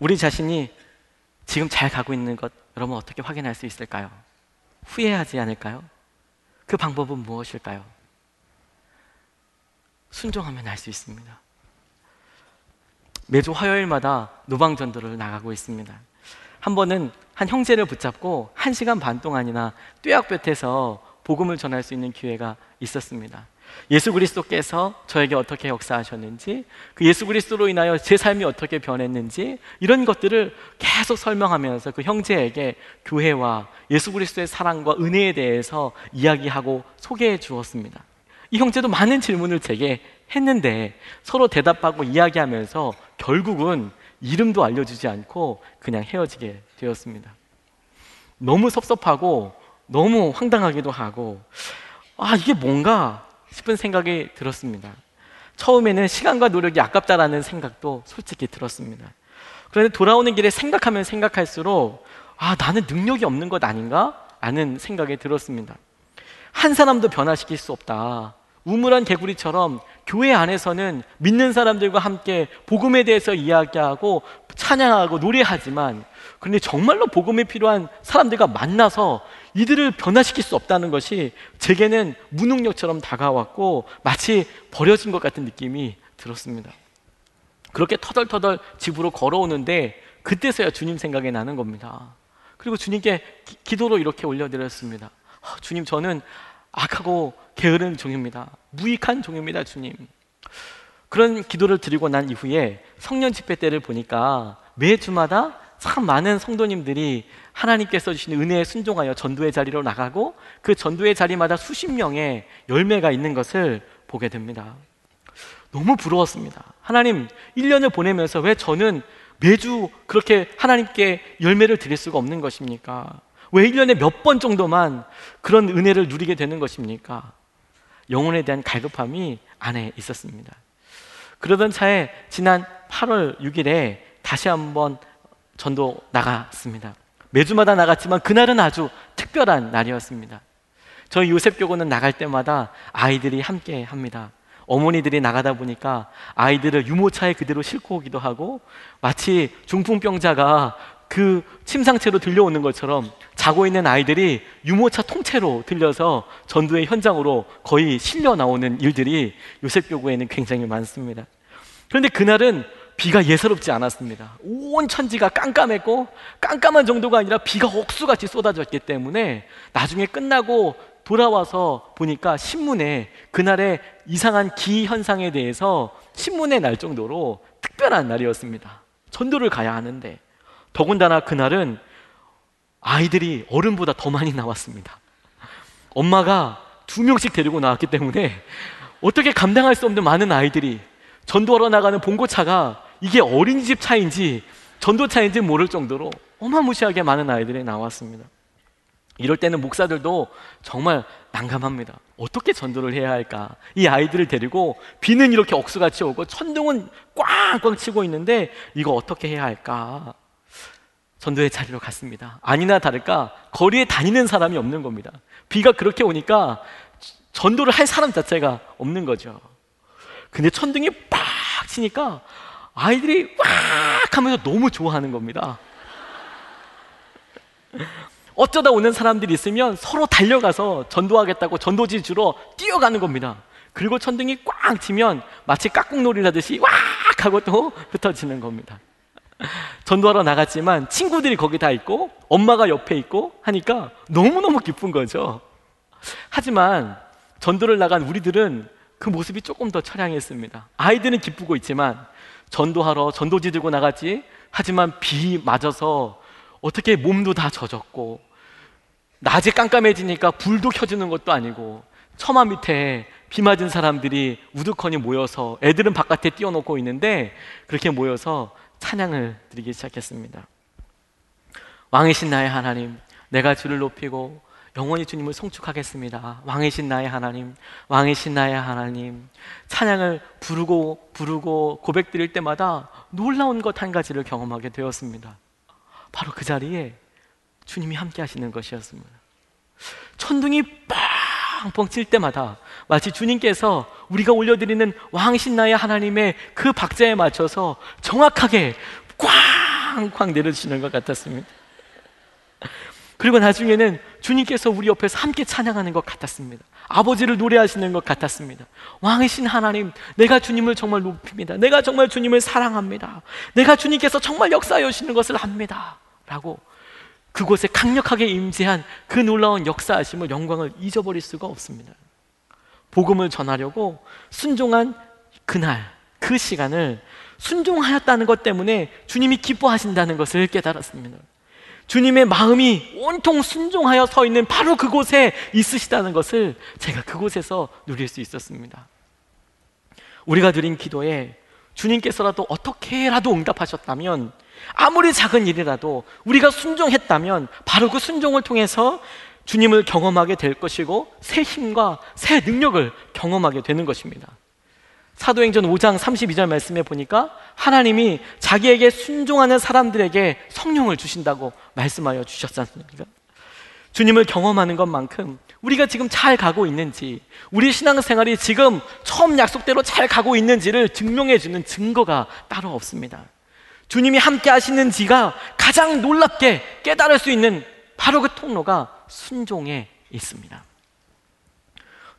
우리 자신이 지금 잘 가고 있는 것 여러분 어떻게 확인할 수 있을까요? 후회하지 않을까요? 그 방법은 무엇일까요? 순종하면 알 수 있습니다. 매주 화요일마다 노방전도를 나가고 있습니다. 한 번은 한 형제를 붙잡고 한 시간 반 동안이나 뙤약볕에서 복음을 전할 수 있는 기회가 있었습니다. 예수 그리스도께서 저에게 어떻게 역사하셨는지, 그 예수 그리스도로 인하여 제 삶이 어떻게 변했는지, 이런 것들을 계속 설명하면서 그 형제에게 교회와 예수 그리스도의 사랑과 은혜에 대해서 이야기하고 소개해 주었습니다. 이 형제도 많은 질문을 제게 했는데 서로 대답하고 이야기하면서 결국은 이름도 알려주지 않고 그냥 헤어지게 되었습니다. 너무 섭섭하고 너무 황당하기도 하고 아 이게 뭔가 싶은 생각이 들었습니다. 처음에는 시간과 노력이 아깝다라는 생각도 솔직히 들었습니다. 그런데 돌아오는 길에 생각하면 생각할수록 아 나는 능력이 없는 것 아닌가? 라는 생각이 들었습니다. 한 사람도 변화시킬 수 없다. 우물한 개구리처럼 교회 안에서는 믿는 사람들과 함께 복음에 대해서 이야기하고 찬양하고 노래하지만 그런데 정말로 복음이 필요한 사람들과 만나서 이들을 변화시킬 수 없다는 것이 제게는 무능력처럼 다가왔고 마치 버려진 것 같은 느낌이 들었습니다. 그렇게 터덜터덜 집으로 걸어오는데 그때서야 주님 생각이 나는 겁니다. 그리고 주님께 기, 도로 이렇게 올려드렸습니다. 아, 주님, 저는 악하고 게으른 종입니다. 무익한 종입니다, 주님. 그런 기도를 드리고 난 이후에 성년 집회 때를 보니까 매주마다 참 많은 성도님들이 하나님께서 주신 은혜에 순종하여 전도의 자리로 나가고 그 전도의 자리마다 수십 명의 열매가 있는 것을 보게 됩니다. 너무 부러웠습니다. 하나님, 1년을 보내면서 왜 저는 매주 그렇게 하나님께 열매를 드릴 수가 없는 것입니까? 왜 1년에 몇 번 정도만 그런 은혜를 누리게 되는 것입니까? 영혼에 대한 갈급함이 안에 있었습니다. 그러던 차에 지난 8월 6일에 다시 한번 전도 나갔습니다. 매주마다 나갔지만 그날은 아주 특별한 날이었습니다. 저희 요셉교구는 나갈 때마다 아이들이 함께 합니다. 어머니들이 나가다 보니까 아이들을 유모차에 그대로 싣고 오기도 하고 마치 중풍병자가 그 침상채로 들려오는 것처럼 자고 있는 아이들이 유모차 통째로 들려서 전도의 현장으로 거의 실려 나오는 일들이 요셉 교구에는 굉장히 많습니다. 그런데 그날은 비가 예사롭지 않았습니다. 온 천지가 깜깜했고 깜깜한 정도가 아니라 비가 억수같이 쏟아졌기 때문에 나중에 끝나고 돌아와서 보니까 신문에 그날의 이상한 기 현상에 대해서 신문에 날 정도로 특별한 날이었습니다. 전도를 가야 하는데 더군다나 그날은 아이들이 어른보다 더 많이 나왔습니다. 엄마가 두 명씩 데리고 나왔기 때문에 어떻게 감당할 수 없는 많은 아이들이 전도하러 나가는 봉고차가 이게 어린이집 차인지 전도차인지 모를 정도로 어마무시하게 많은 아이들이 나왔습니다. 이럴 때는 목사들도 정말 난감합니다. 어떻게 전도를 해야 할까? 이 아이들을 데리고 비는 이렇게 억수같이 오고 천둥은 꽝꽝 치고 있는데 이거 어떻게 해야 할까? 전도의 자리로 갔습니다. 아니나 다를까 거리에 다니는 사람이 없는 겁니다. 비가 그렇게 오니까 전도를 할 사람 자체가 없는 거죠. 근데 천둥이 빡 치니까 아이들이 왁 하면서 너무 좋아하는 겁니다. 어쩌다 오는 사람들이 있으면 서로 달려가서 전도하겠다고 전도지 주로 뛰어가는 겁니다. 그리고 천둥이 꽝 치면 마치 깍꿍놀이를 하듯이 왁 하고 또 흩어지는 겁니다. 전도하러 나갔지만 친구들이 거기 다 있고 엄마가 옆에 있고 하니까 너무너무 기쁜 거죠. 하지만 전도를 나간 우리들은 그 모습이 조금 더 처량했습니다. 아이들은 기쁘고 있지만 전도하러 전도지 들고 나갔지. 하지만 비 맞아서 어떻게 몸도 다 젖었고 낮에 깜깜해지니까 불도 켜주는 것도 아니고 처마 밑에 비 맞은 사람들이 우두커니 모여서 애들은 바깥에 띄워놓고 있는데 그렇게 모여서 찬양을 드리기 시작했습니다. 왕이신 나의 하나님, 내가 주를 높이고 영원히 주님을 송축하겠습니다. 왕이신 나의 하나님, 왕이신 나의 하나님. 찬양을 부르고 부르고 고백 드릴 때마다 놀라운 것 한 가지를 경험하게 되었습니다. 바로 그 자리에 주님이 함께 하시는 것이었습니다. 천둥이 뻥뻥 칠 때마다 마치 주님께서 우리가 올려드리는 왕신 나의 하나님의 그 박자에 맞춰서 정확하게 꽝꽝 내려주시는 것 같았습니다. 그리고 나중에는 주님께서 우리 옆에서 함께 찬양하는 것 같았습니다. 아버지를 노래하시는 것 같았습니다. 왕이신 하나님, 내가 주님을 정말 높입니다. 내가 정말 주님을 사랑합니다. 내가 주님께서 정말 역사해 오시는 것을 압니다. 라고 그곳에 강력하게 임재한 그 놀라운 역사하심을 영광을 잊어버릴 수가 없습니다. 복음을 전하려고 순종한 그날, 그 시간을 순종하였다는 것 때문에 주님이 기뻐하신다는 것을 깨달았습니다. 주님의 마음이 온통 순종하여 서 있는 바로 그곳에 있으시다는 것을 제가 그곳에서 누릴 수 있었습니다. 우리가 드린 기도에 주님께서라도 어떻게라도 응답하셨다면 아무리 작은 일이라도 우리가 순종했다면 바로 그 순종을 통해서 주님을 경험하게 될 것이고 새 힘과 새 능력을 경험하게 되는 것입니다. 사도행전 5장 32절 말씀에 보니까 하나님이 자기에게 순종하는 사람들에게 성령을 주신다고 말씀하여 주셨지 않습니까? 주님을 경험하는 것만큼 우리가 지금 잘 가고 있는지, 우리 신앙생활이 지금 처음 약속대로 잘 가고 있는지를 증명해 주는 증거가 따로 없습니다. 주님이 함께 하시는지가 가장 놀랍게 깨달을 수 있는 바로 그 통로가 순종에 있습니다.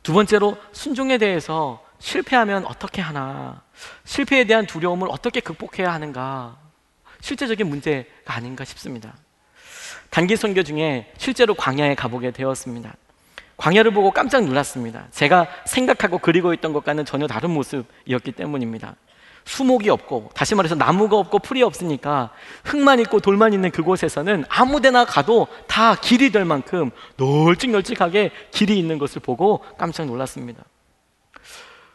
두 번째로 순종에 대해서 실패하면 어떻게 하나? 실패에 대한 두려움을 어떻게 극복해야 하는가? 실제적인 문제가 아닌가 싶습니다. 단기 선교 중에 실제로 광야에 가보게 되었습니다. 광야를 보고 깜짝 놀랐습니다. 제가 생각하고 그리고 있던 것과는 전혀 다른 모습이었기 때문입니다. 수목이 없고 다시 말해서 나무가 없고 풀이 없으니까 흙만 있고 돌만 있는 그곳에서는 아무데나 가도 다 길이 될 만큼 널찍널찍하게 길이 있는 것을 보고 깜짝 놀랐습니다.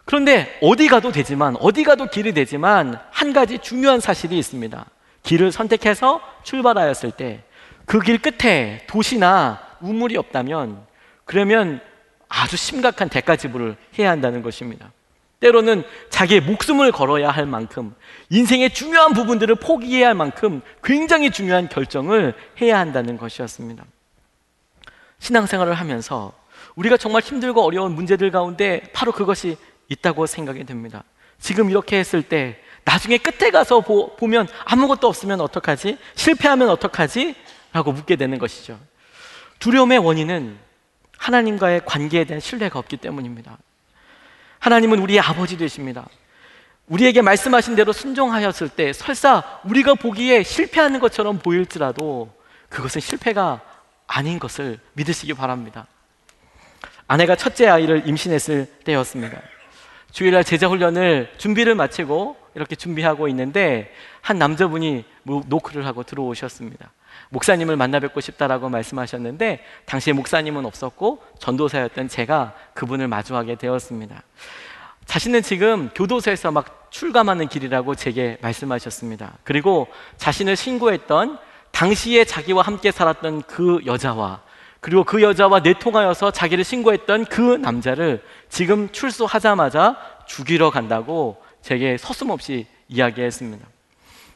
그런데 어디 가도 되지만 어디 가도 길이 되지만 한 가지 중요한 사실이 있습니다. 길을 선택해서 출발하였을 때 그 길 끝에 도시나 우물이 없다면 그러면 아주 심각한 대가 지불을 해야 한다는 것입니다. 때로는 자기의 목숨을 걸어야 할 만큼 인생의 중요한 부분들을 포기해야 할 만큼 굉장히 중요한 결정을 해야 한다는 것이었습니다. 신앙생활을 하면서 우리가 정말 힘들고 어려운 문제들 가운데 바로 그것이 있다고 생각이 됩니다. 지금 이렇게 했을 때 나중에 끝에 가서 보, 면 아무것도 없으면 어떡하지? 실패하면 어떡하지? 라고 묻게 되는 것이죠. 두려움의 원인은 하나님과의 관계에 대한 신뢰가 없기 때문입니다. 하나님은 우리의 아버지 되십니다. 우리에게 말씀하신 대로 순종하였을 때 설사 우리가 보기에 실패하는 것처럼 보일지라도 그것은 실패가 아닌 것을 믿으시기 바랍니다. 아내가 첫째 아이를 임신했을 때였습니다. 주일날 제자 훈련을 준비를 마치고 이렇게 준비하고 있는데 한 남자분이 노크를 하고 들어오셨습니다. 목사님을 만나 뵙고 싶다라고 말씀하셨는데 당시에 목사님은 없었고 전도사였던 제가 그분을 마주하게 되었습니다. 자신은 지금 교도소에서 막 출감하는 길이라고 제게 말씀하셨습니다. 그리고 자신을 신고했던 당시에 자기와 함께 살았던 그 여자와 그리고 그 여자와 내통하여서 자기를 신고했던 그 남자를 지금 출소하자마자 죽이러 간다고 제게 서슴없이 이야기했습니다.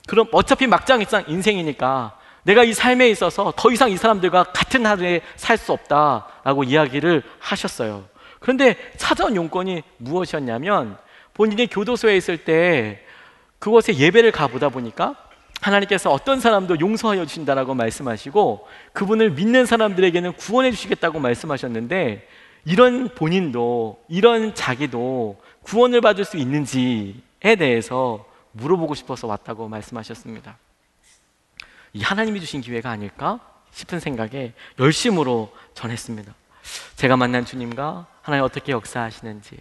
그럼 어차피 막장 인생이니까 내가 이 삶에 있어서 더 이상 이 사람들과 같은 하루에 살 수 없다라고 이야기를 하셨어요. 그런데 찾아온 용건이 무엇이었냐면 본인이 교도소에 있을 때 그곳에 예배를 가보다 보니까 하나님께서 어떤 사람도 용서하여 주신다라고 말씀하시고 그분을 믿는 사람들에게는 구원해 주시겠다고 말씀하셨는데 이런 본인도 이런 자기도 구원을 받을 수 있는지에 대해서 물어보고 싶어서 왔다고 말씀하셨습니다. 이 하나님이 주신 기회가 아닐까 싶은 생각에 열심으로 전했습니다. 제가 만난 주님과 하나님 어떻게 역사하시는지.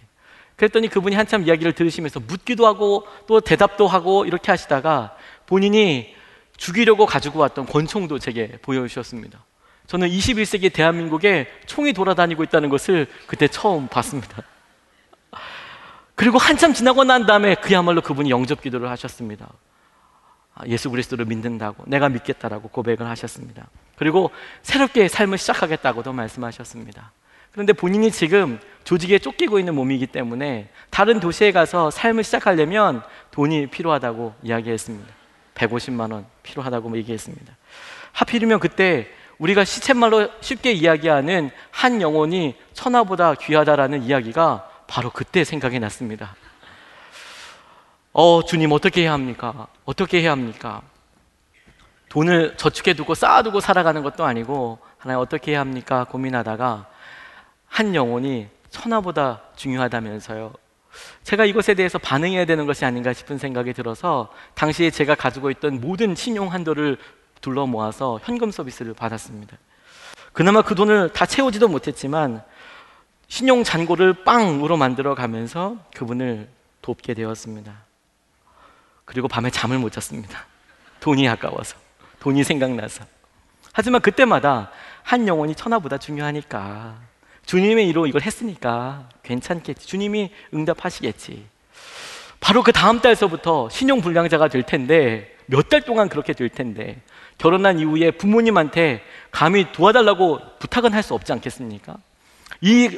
그랬더니 그분이 한참 이야기를 들으시면서 묻기도 하고 또 대답도 하고 이렇게 하시다가 본인이 죽이려고 가지고 왔던 권총도 제게 보여주셨습니다. 저는 21세기 대한민국에 총이 돌아다니고 있다는 것을 그때 처음 봤습니다. 그리고 한참 지나고 난 다음에 그야말로 그분이 영접 기도를 하셨습니다. 아, 예수 그리스도를 믿는다고 내가 믿겠다라고 고백을 하셨습니다. 그리고 새롭게 삶을 시작하겠다고도 말씀하셨습니다. 그런데 본인이 지금 조직에 쫓기고 있는 몸이기 때문에 다른 도시에 가서 삶을 시작하려면 돈이 필요하다고 이야기했습니다. 150만 원 필요하다고 얘기했습니다. 하필이면 그때 우리가 시쳇말로 쉽게 이야기하는 한 영혼이 천하보다 귀하다라는 이야기가 바로 그때 생각이 났습니다. 어, 주님 어떻게 해야 합니까? 어떻게 해야 합니까? 돈을 저축해 두고 쌓아두고 살아가는 것도 아니고 하나님 어떻게 해야 합니까? 고민하다가 한 영혼이 천하보다 중요하다면서요. 제가 이것에 대해서 반응해야 되는 것이 아닌가 싶은 생각이 들어서 당시에 제가 가지고 있던 모든 신용 한도를 둘러 모아서 현금 서비스를 받았습니다. 그나마 그 돈을 다 채우지도 못했지만 신용 잔고를 빵으로 만들어 가면서 그분을 돕게 되었습니다. 그리고 밤에 잠을 못 잤습니다. 돈이 아까워서. 돈이 생각나서. 하지만 그때마다 한 영혼이 천하보다 중요하니까 주님의 이로 이걸 했으니까 괜찮겠지. 주님이 응답하시겠지. 바로 그 다음 달서부터 신용 불량자가 될 텐데 몇 달 동안 그렇게 될 텐데 결혼한 이후에 부모님한테 감히 도와달라고 부탁은 할 수 없지 않겠습니까? 이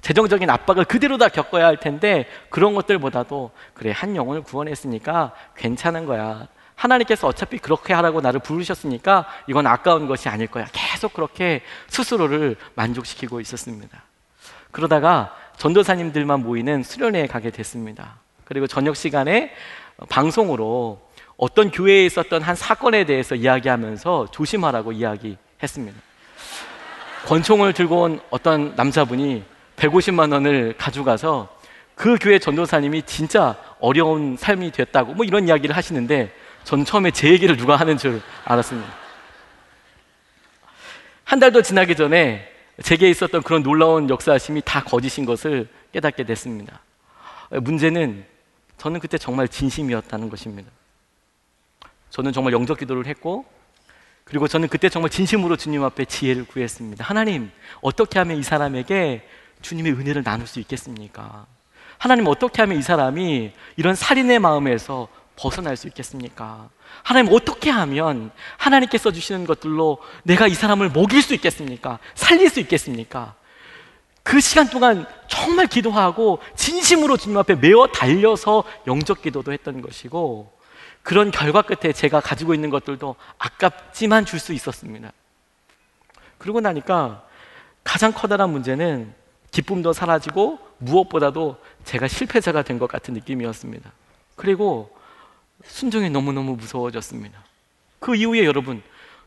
재정적인 압박을 그대로 다 겪어야 할 텐데 그런 것들보다도 그래 한 영혼을 구원했으니까 괜찮은 거야. 하나님께서 어차피 그렇게 하라고 나를 부르셨으니까 이건 아까운 것이 아닐 거야. 계속 그렇게 스스로를 만족시키고 있었습니다. 그러다가 전도사님들만 모이는 수련회에 가게 됐습니다. 그리고 저녁 시간에 방송으로 어떤 교회에 있었던 한 사건에 대해서 이야기하면서 조심하라고 이야기했습니다. 권총을 들고 온 어떤 남자분이 150만 원을 가져가서 그 교회 전도사님이 진짜 어려운 삶이 됐다고 뭐 이런 이야기를 하시는데 전 처음에 제 얘기를 누가 하는 줄 알았습니다. 한 달도 지나기 전에 제게 있었던 그런 놀라운 역사심이 다 거짓인 것을 깨닫게 됐습니다. 문제는 저는 그때 정말 진심이었다는 것입니다. 저는 정말 영적 기도를 했고 그리고 저는 그때 정말 진심으로 주님 앞에 지혜를 구했습니다. 하나님, 어떻게 하면 이 사람에게 주님의 은혜를 나눌 수 있겠습니까? 하나님, 어떻게 하면 이 사람이 이런 살인의 마음에서 벗어날 수 있겠습니까? 하나님, 어떻게 하면 하나님께서 주시는 것들로 내가 이 사람을 먹일 수 있겠습니까? 살릴 수 있겠습니까? 그 시간 동안 정말 기도하고 진심으로 주님 앞에 메어 달려서 영적 기도도 했던 것이고 그런 결과 끝에 제가 가지고 있는 것들도 아깝지만 줄 수 있었습니다. 그러고 나니까 가장 커다란 문제는 기쁨도 사라지고 무엇보다도 제가 실패자가 된 것 같은 느낌이었습니다. 그리고 순종이 너무너무 무서워졌습니다. 그 이후에 여러분,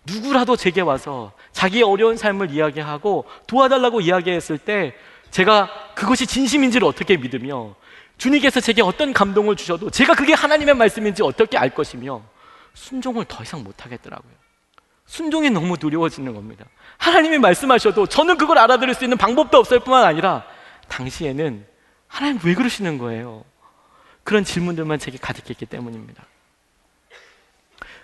누구라도 제게 와서 자기의 어려운 삶을 이야기하고 도와달라고 이야기했을 때 제가 그것이 진심인지를 어떻게 믿으며 주님께서 제게 어떤 감동을 주셔도 제가 그게 하나님의 말씀인지 어떻게 알 것이며 순종을 더 이상 못 하겠더라고요. 순종이 너무 두려워지는 겁니다. 하나님이 말씀하셔도 저는 그걸 알아들을 수 있는 방법도 없을 뿐만 아니라 당시에는 하나님 왜 그러시는 거예요? 그런 질문들만 제게 가득했기 때문입니다.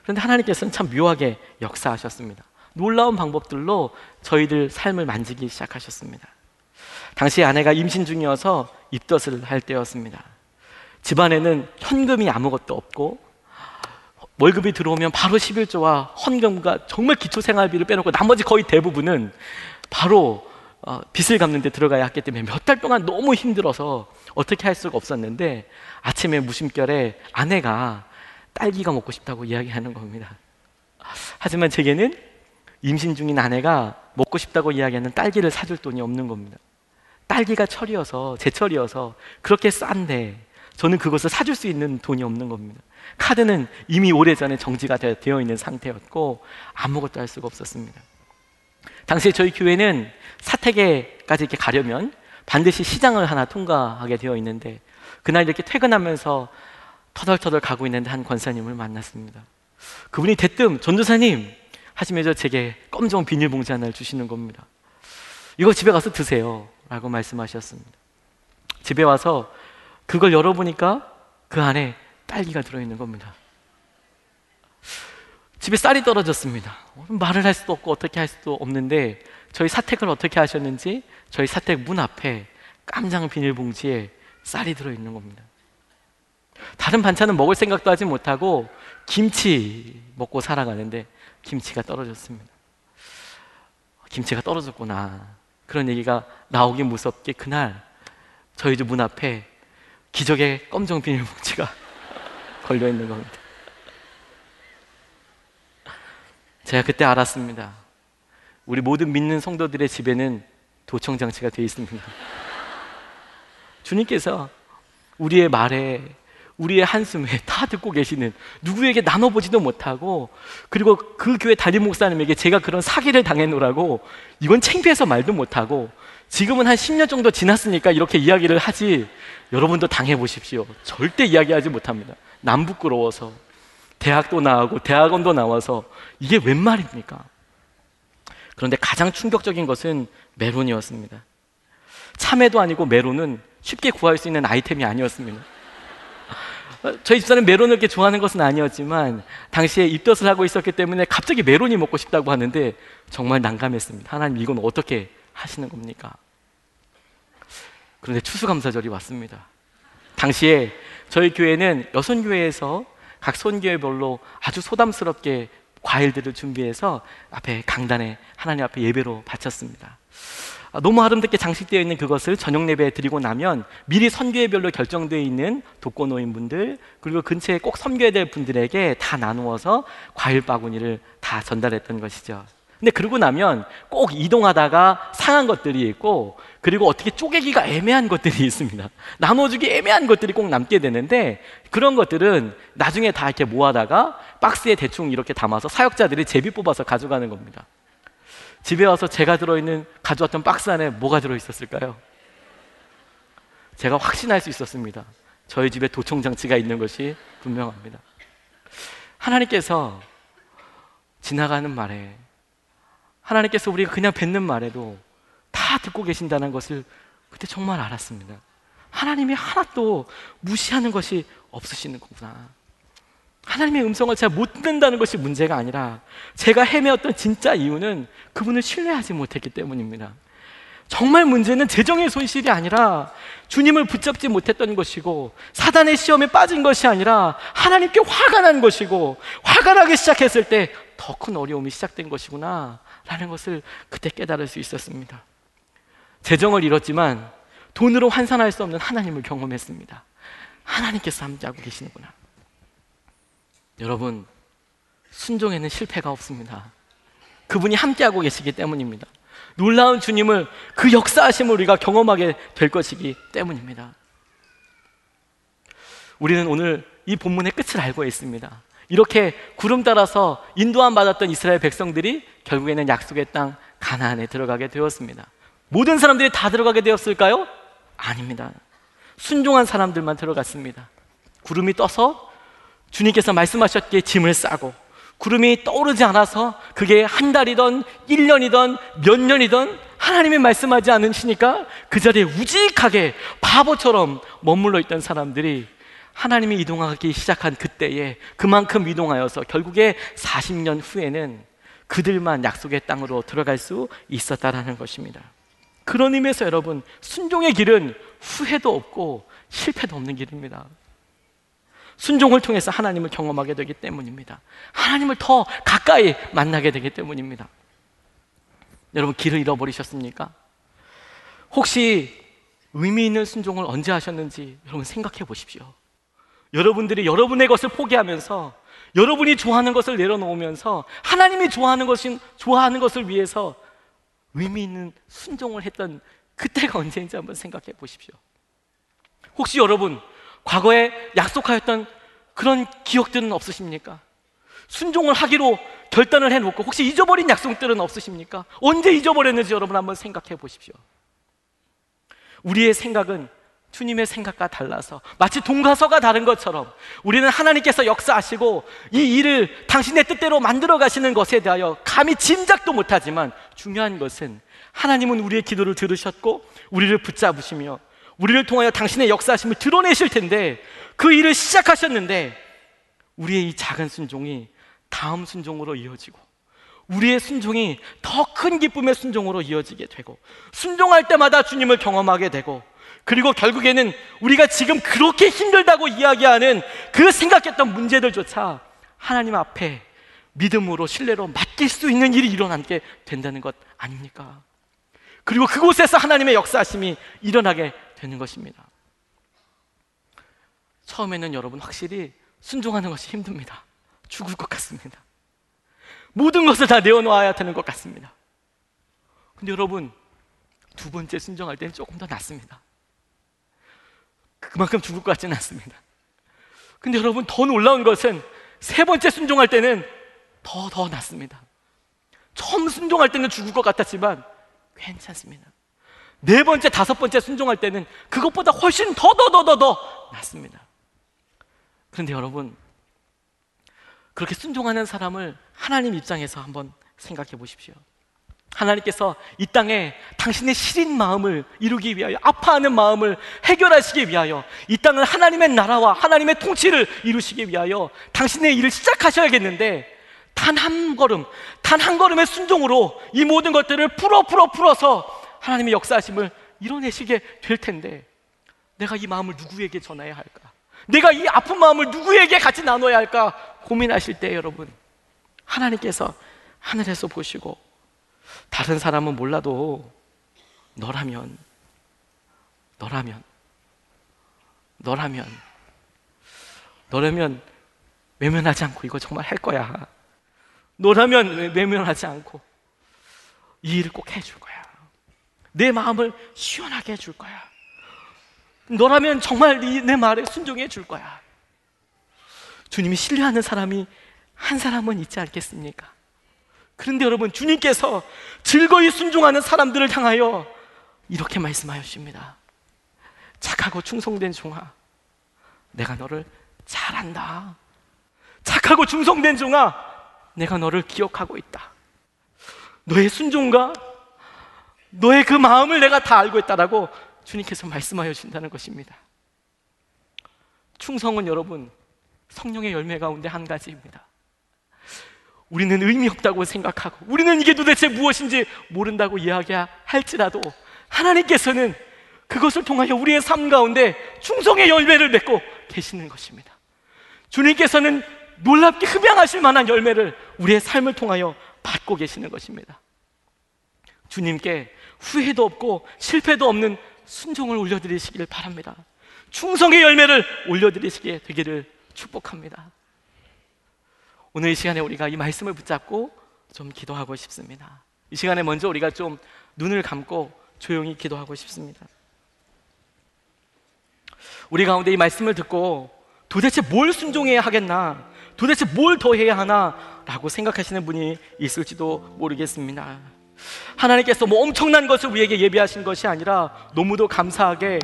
그런데 하나님께서는 참 묘하게 역사하셨습니다. 놀라운 방법들로 저희들 삶을 만지기 시작하셨습니다. 당시 아내가 임신 중이어서 입덧을 할 때였습니다. 집안에는 현금이 아무것도 없고 월급이 들어오면 바로 11조와 헌금과 정말 기초 생활비를 빼놓고 나머지 거의 대부분은 바로 어, 빚을 갚는 데 들어가야 했기 때문에 몇 달 동안 너무 힘들어서 어떻게 할 수가 없었는데 아침에 무심결에 아내가 딸기가 먹고 싶다고 이야기하는 겁니다. 하지만 제게는 임신 중인 아내가 먹고 싶다고 이야기하는 딸기를 사줄 돈이 없는 겁니다. 딸기가 철이어서 제철이어서 그렇게 싼데 저는 그것을 사줄 수 있는 돈이 없는 겁니다. 카드는 이미 오래전에 정지가 되어 있는 상태였고 아무것도 할 수가 없었습니다. 당시에 저희 교회는 사택에까지 이렇게 가려면 반드시 시장을 하나 통과하게 되어 있는데 그날 이렇게 퇴근하면서 터덜터덜 가고 있는데 한 권사님을 만났습니다. 그분이 대뜸 전도사님 하시면서 제게 검정 비닐봉지 하나를 주시는 겁니다. 이거 집에 가서 드세요. 라고 말씀하셨습니다. 집에 와서 그걸 열어보니까 그 안에 딸기가 들어있는 겁니다. 집에 쌀이 떨어졌습니다. 말을 할 수도 없고 어떻게 할 수도 없는데 저희 사택을 어떻게 하셨는지 저희 사택 문 앞에 깜장 비닐봉지에 쌀이 들어있는 겁니다. 다른 반찬은 먹을 생각도 하지 못하고 김치 먹고 살아가는데 김치가 떨어졌습니다. 김치가 떨어졌구나. 그런 얘기가 나오기 무섭게 그날 저희 집 문 앞에 기적의 검정 비닐봉지가 걸려 있는 겁니다. 제가 그때 알았습니다. 우리 모든 믿는 성도들의 집에는 도청 장치가 되어 있습니다. 주님께서 우리의 말에 우리의 한숨에 다 듣고 계시는 누구에게 나눠보지도 못하고 그리고 그 교회 담임 목사님에게 제가 그런 사기를 당해놓으라고 이건 창피해서 말도 못하고 지금은 한 10년 정도 지났으니까 이렇게 이야기를 하지 여러분도 당해보십시오. 절대 이야기하지 못합니다. 남 부끄러워서 대학도 나오고 대학원도 나와서 이게 웬 말입니까? 그런데 가장 충격적인 것은 메론이었습니다. 참외도 아니고 메론은 쉽게 구할 수 있는 아이템이 아니었습니다. 저희 집사는 메론을 그렇게 좋아하는 것은 아니었지만 당시에 입덧을 하고 있었기 때문에 갑자기 메론이 먹고 싶다고 하는데 정말 난감했습니다. 하나님 이건 어떻게 하시는 겁니까? 그런데 추수감사절이 왔습니다. 당시에 저희 교회는 여선 교회에서 각 손교회별로 아주 소담스럽게 과일들을 준비해서 앞에 강단에 하나님 앞에 예배로 바쳤습니다. 아, 너무 아름답게 장식되어 있는 그것을 저녁 예배에 드리고 나면 미리 선교회별로 결정되어 있는 독거노인분들 그리고 근처에 꼭 섬겨야 될 분들에게 다 나누어서 과일 바구니를 다 전달했던 것이죠. 근데 그러고 나면 꼭 이동하다가 상한 것들이 있고 그리고 어떻게 쪼개기가 애매한 것들이 있습니다. 나눠주기 애매한 것들이 꼭 남게 되는데 그런 것들은 나중에 다 이렇게 모아다가 박스에 대충 이렇게 담아서 사역자들이 제비 뽑아서 가져가는 겁니다. 집에 와서 제가 들어있는 가져왔던 박스 안에 뭐가 들어있었을까요? 제가 확신할 수 있었습니다. 저희 집에 도청 장치가 있는 것이 분명합니다. 하나님께서 지나가는 말에 하나님께서 우리가 그냥 뱉는 말에도 다 듣고 계신다는 것을 그때 정말 알았습니다. 하나님이 하나도 무시하는 것이 없으시는 거구나. 하나님의 음성을 잘 못 듣는다는 것이 문제가 아니라 제가 헤매었던 진짜 이유는 그분을 신뢰하지 못했기 때문입니다. 정말 문제는 재정의 손실이 아니라 주님을 붙잡지 못했던 것이고 사단의 시험에 빠진 것이 아니라 하나님께 화가 난 것이고 화가 나기 시작했을 때 더 큰 어려움이 시작된 것이구나 라는 것을 그때 깨달을 수 있었습니다. 재정을 잃었지만 돈으로 환산할 수 없는 하나님을 경험했습니다. 하나님께서 함께하고 계시는구나. 여러분, 순종에는 실패가 없습니다. 그분이 함께하고 계시기 때문입니다. 놀라운 주님을 그 역사하심을 우리가 경험하게 될 것이기 때문입니다. 우리는 오늘 이 본문의 끝을 알고 있습니다. 이렇게 구름 따라서 인도함 받았던 이스라엘 백성들이 결국에는 약속의 땅 가나안에 들어가게 되었습니다. 모든 사람들이 다 들어가게 되었을까요? 아닙니다. 순종한 사람들만 들어갔습니다. 구름이 떠서 주님께서 말씀하셨기에 짐을 싸고 구름이 떠오르지 않아서 그게 한 달이던 1년이던 몇 년이던 하나님이 말씀하지 않으시니까 그 자리에 우직하게 바보처럼 머물러 있던 사람들이 하나님이 이동하기 시작한 그때에 그만큼 이동하여서 결국에 40년 후에는 그들만 약속의 땅으로 들어갈 수 있었다라는 것입니다. 그런 의미에서 여러분, 순종의 길은 후회도 없고 실패도 없는 길입니다. 순종을 통해서 하나님을 경험하게 되기 때문입니다. 하나님을 더 가까이 만나게 되기 때문입니다. 여러분 길을 잃어버리셨습니까? 혹시 의미 있는 순종을 언제 하셨는지 여러분 생각해 보십시오. 여러분들이 여러분의 것을 포기하면서 여러분이 좋아하는 것을 내려놓으면서 하나님이 좋아하는 것인 좋아하는 것을 위해서 의미 있는 순종을 했던 그때가 언제인지 한번 생각해 보십시오. 혹시 여러분 과거에 약속하였던 그런 기억들은 없으십니까? 순종을 하기로 결단을 해놓고 혹시 잊어버린 약속들은 없으십니까? 언제 잊어버렸는지 여러분 한번 생각해 보십시오. 우리의 생각은 주님의 생각과 달라서 마치 동가서가 다른 것처럼 우리는 하나님께서 역사하시고 이 일을 당신의 뜻대로 만들어 가시는 것에 대하여 감히 짐작도 못하지만 중요한 것은 하나님은 우리의 기도를 들으셨고 우리를 붙잡으시며 우리를 통하여 당신의 역사하심을 드러내실 텐데 그 일을 시작하셨는데 우리의 이 작은 순종이 다음 순종으로 이어지고 우리의 순종이 더 큰 기쁨의 순종으로 이어지게 되고 순종할 때마다 주님을 경험하게 되고 그리고 결국에는 우리가 지금 그렇게 힘들다고 이야기하는 그 생각했던 문제들조차 하나님 앞에 믿음으로 신뢰로 맡길 수 있는 일이 일어나게 된다는 것 아닙니까? 그리고 그곳에서 하나님의 역사하심이 일어나게 되는 것입니다. 처음에는 여러분 확실히 순종하는 것이 힘듭니다. 죽을 것 같습니다. 모든 것을 다 내어놓아야 되는 것 같습니다. 근데 여러분, 두 번째 순종할 때는 조금 더 낫습니다. 그만큼 죽을 것 같지는 않습니다. 근데 여러분 더 놀라운 것은 세 번째 순종할 때는 더 더 낫습니다. 처음 순종할 때는 죽을 것 같았지만 괜찮습니다. 네 번째, 다섯 번째 순종할 때는 그것보다 훨씬 더 더 더 더 더 낫습니다. 그런데 여러분 그렇게 순종하는 사람을 하나님 입장에서 한번 생각해 보십시오. 하나님께서 이 땅에 당신의 시린 마음을 이루기 위하여 아파하는 마음을 해결하시기 위하여 이 땅을 하나님의 나라와 하나님의 통치를 이루시기 위하여 당신의 일을 시작하셔야겠는데 단 한 걸음, 단 한 걸음의 순종으로 이 모든 것들을 풀어 풀어 풀어서 하나님의 역사하심을 이뤄내시게 될 텐데 내가 이 마음을 누구에게 전해야 할까? 내가 이 아픈 마음을 누구에게 같이 나눠야 할까? 고민하실 때 여러분 하나님께서 하늘에서 보시고 다른 사람은 몰라도 너라면, 너라면, 너라면, 너라면 외면하지 않고 이거 정말 할 거야. 너라면 외면하지 않고 이 일을 꼭 해줄 거야. 내 마음을 시원하게 해줄 거야. 너라면 정말 내 말에 순종해 줄 거야. 주님이 신뢰하는 사람이 한 사람은 있지 않겠습니까? 그런데 여러분, 주님께서 즐거이 순종하는 사람들을 향하여 이렇게 말씀하십니다. 착하고 충성된 종아, 내가 너를 잘 안다. 착하고 충성된 종아, 내가 너를 기억하고 있다. 너의 순종과 너의 그 마음을 내가 다 알고 있다라고 주님께서 말씀하여 주신다는 것입니다. 충성은 여러분, 성령의 열매 가운데 한 가지입니다. 우리는 의미 없다고 생각하고 우리는 이게 도대체 무엇인지 모른다고 이야기할지라도 하나님께서는 그것을 통하여 우리의 삶 가운데 충성의 열매를 맺고 계시는 것입니다. 주님께서는 놀랍게 흡양하실 만한 열매를 우리의 삶을 통하여 받고 계시는 것입니다. 주님께 후회도 없고 실패도 없는 순종을 올려드리시기를 바랍니다. 충성의 열매를 올려드리시게 되기를 축복합니다. 오늘 이 시간에 우리가 이 말씀을 붙잡고 좀 기도하고 싶습니다. 이 시간에 먼저 우리가 좀 눈을 감고 조용히 기도하고 싶습니다. 우리 가운데 이 말씀을 듣고 도대체 뭘 순종해야 하겠나? 도대체 뭘 더 해야 하나? 라고 생각하시는 분이 있을지도 모르겠습니다. 하나님께서 뭐 엄청난 것을 우리에게 예비하신 것이 아니라 너무도 감사하게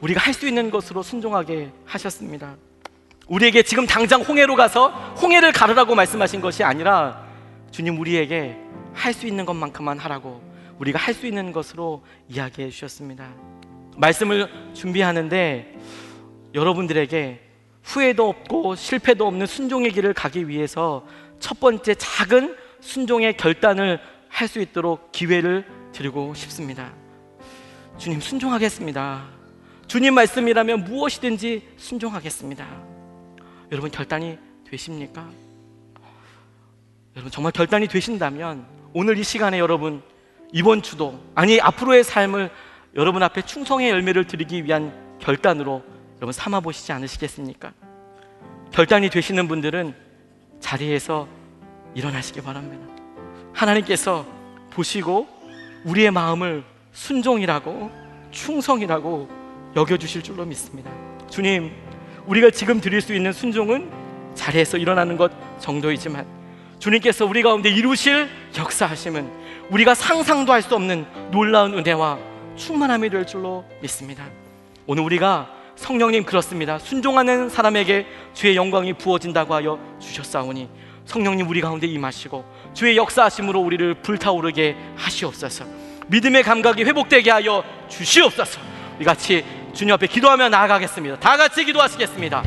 우리가 할 수 있는 것으로 순종하게 하셨습니다. 우리에게 지금 당장 홍해로 가서 홍해를 가르라고 말씀하신 것이 아니라 주님 우리에게 할 수 있는 것만큼만 하라고 우리가 할 수 있는 것으로 이야기해 주셨습니다. 말씀을 준비하는데 여러분들에게 후회도 없고 실패도 없는 순종의 길을 가기 위해서 첫 번째 작은 순종의 결단을 할 수 있도록 기회를 드리고 싶습니다. 주님 순종하겠습니다. 주님 말씀이라면 무엇이든지 순종하겠습니다. 여러분 결단이 되십니까? 여러분 정말 결단이 되신다면 오늘 이 시간에 여러분 이번 주도 아니 앞으로의 삶을 여러분 앞에 충성의 열매를 드리기 위한 결단으로 여러분 삼아 보시지 않으시겠습니까? 결단이 되시는 분들은 자리에서 일어나시기 바랍니다. 하나님께서 보시고 우리의 마음을 순종이라고 충성이라고 여겨 주실 줄로 믿습니다. 주님, 우리가 지금 드릴 수 있는 순종은 자리에서 일어나는 것 정도이지만 주님께서 우리 가운데 이루실 역사하심은 우리가 상상도 할 수 없는 놀라운 은혜와 충만함이 될 줄로 믿습니다. 오늘 우리가 성령님 그렇습니다. 순종하는 사람에게 주의 영광이 부어진다고 하여 주셨사오니 성령님 우리 가운데 임하시고 주의 역사하심으로 우리를 불타오르게 하시옵소서. 믿음의 감각이 회복되게 하여 주시옵소서. 우리 같이 주님 앞에 기도하며 나아가겠습니다. 다 같이 기도하시겠습니다.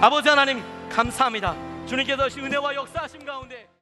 아버지 하나님 감사합니다. 주님께서 시 은혜와 역사하심 가운데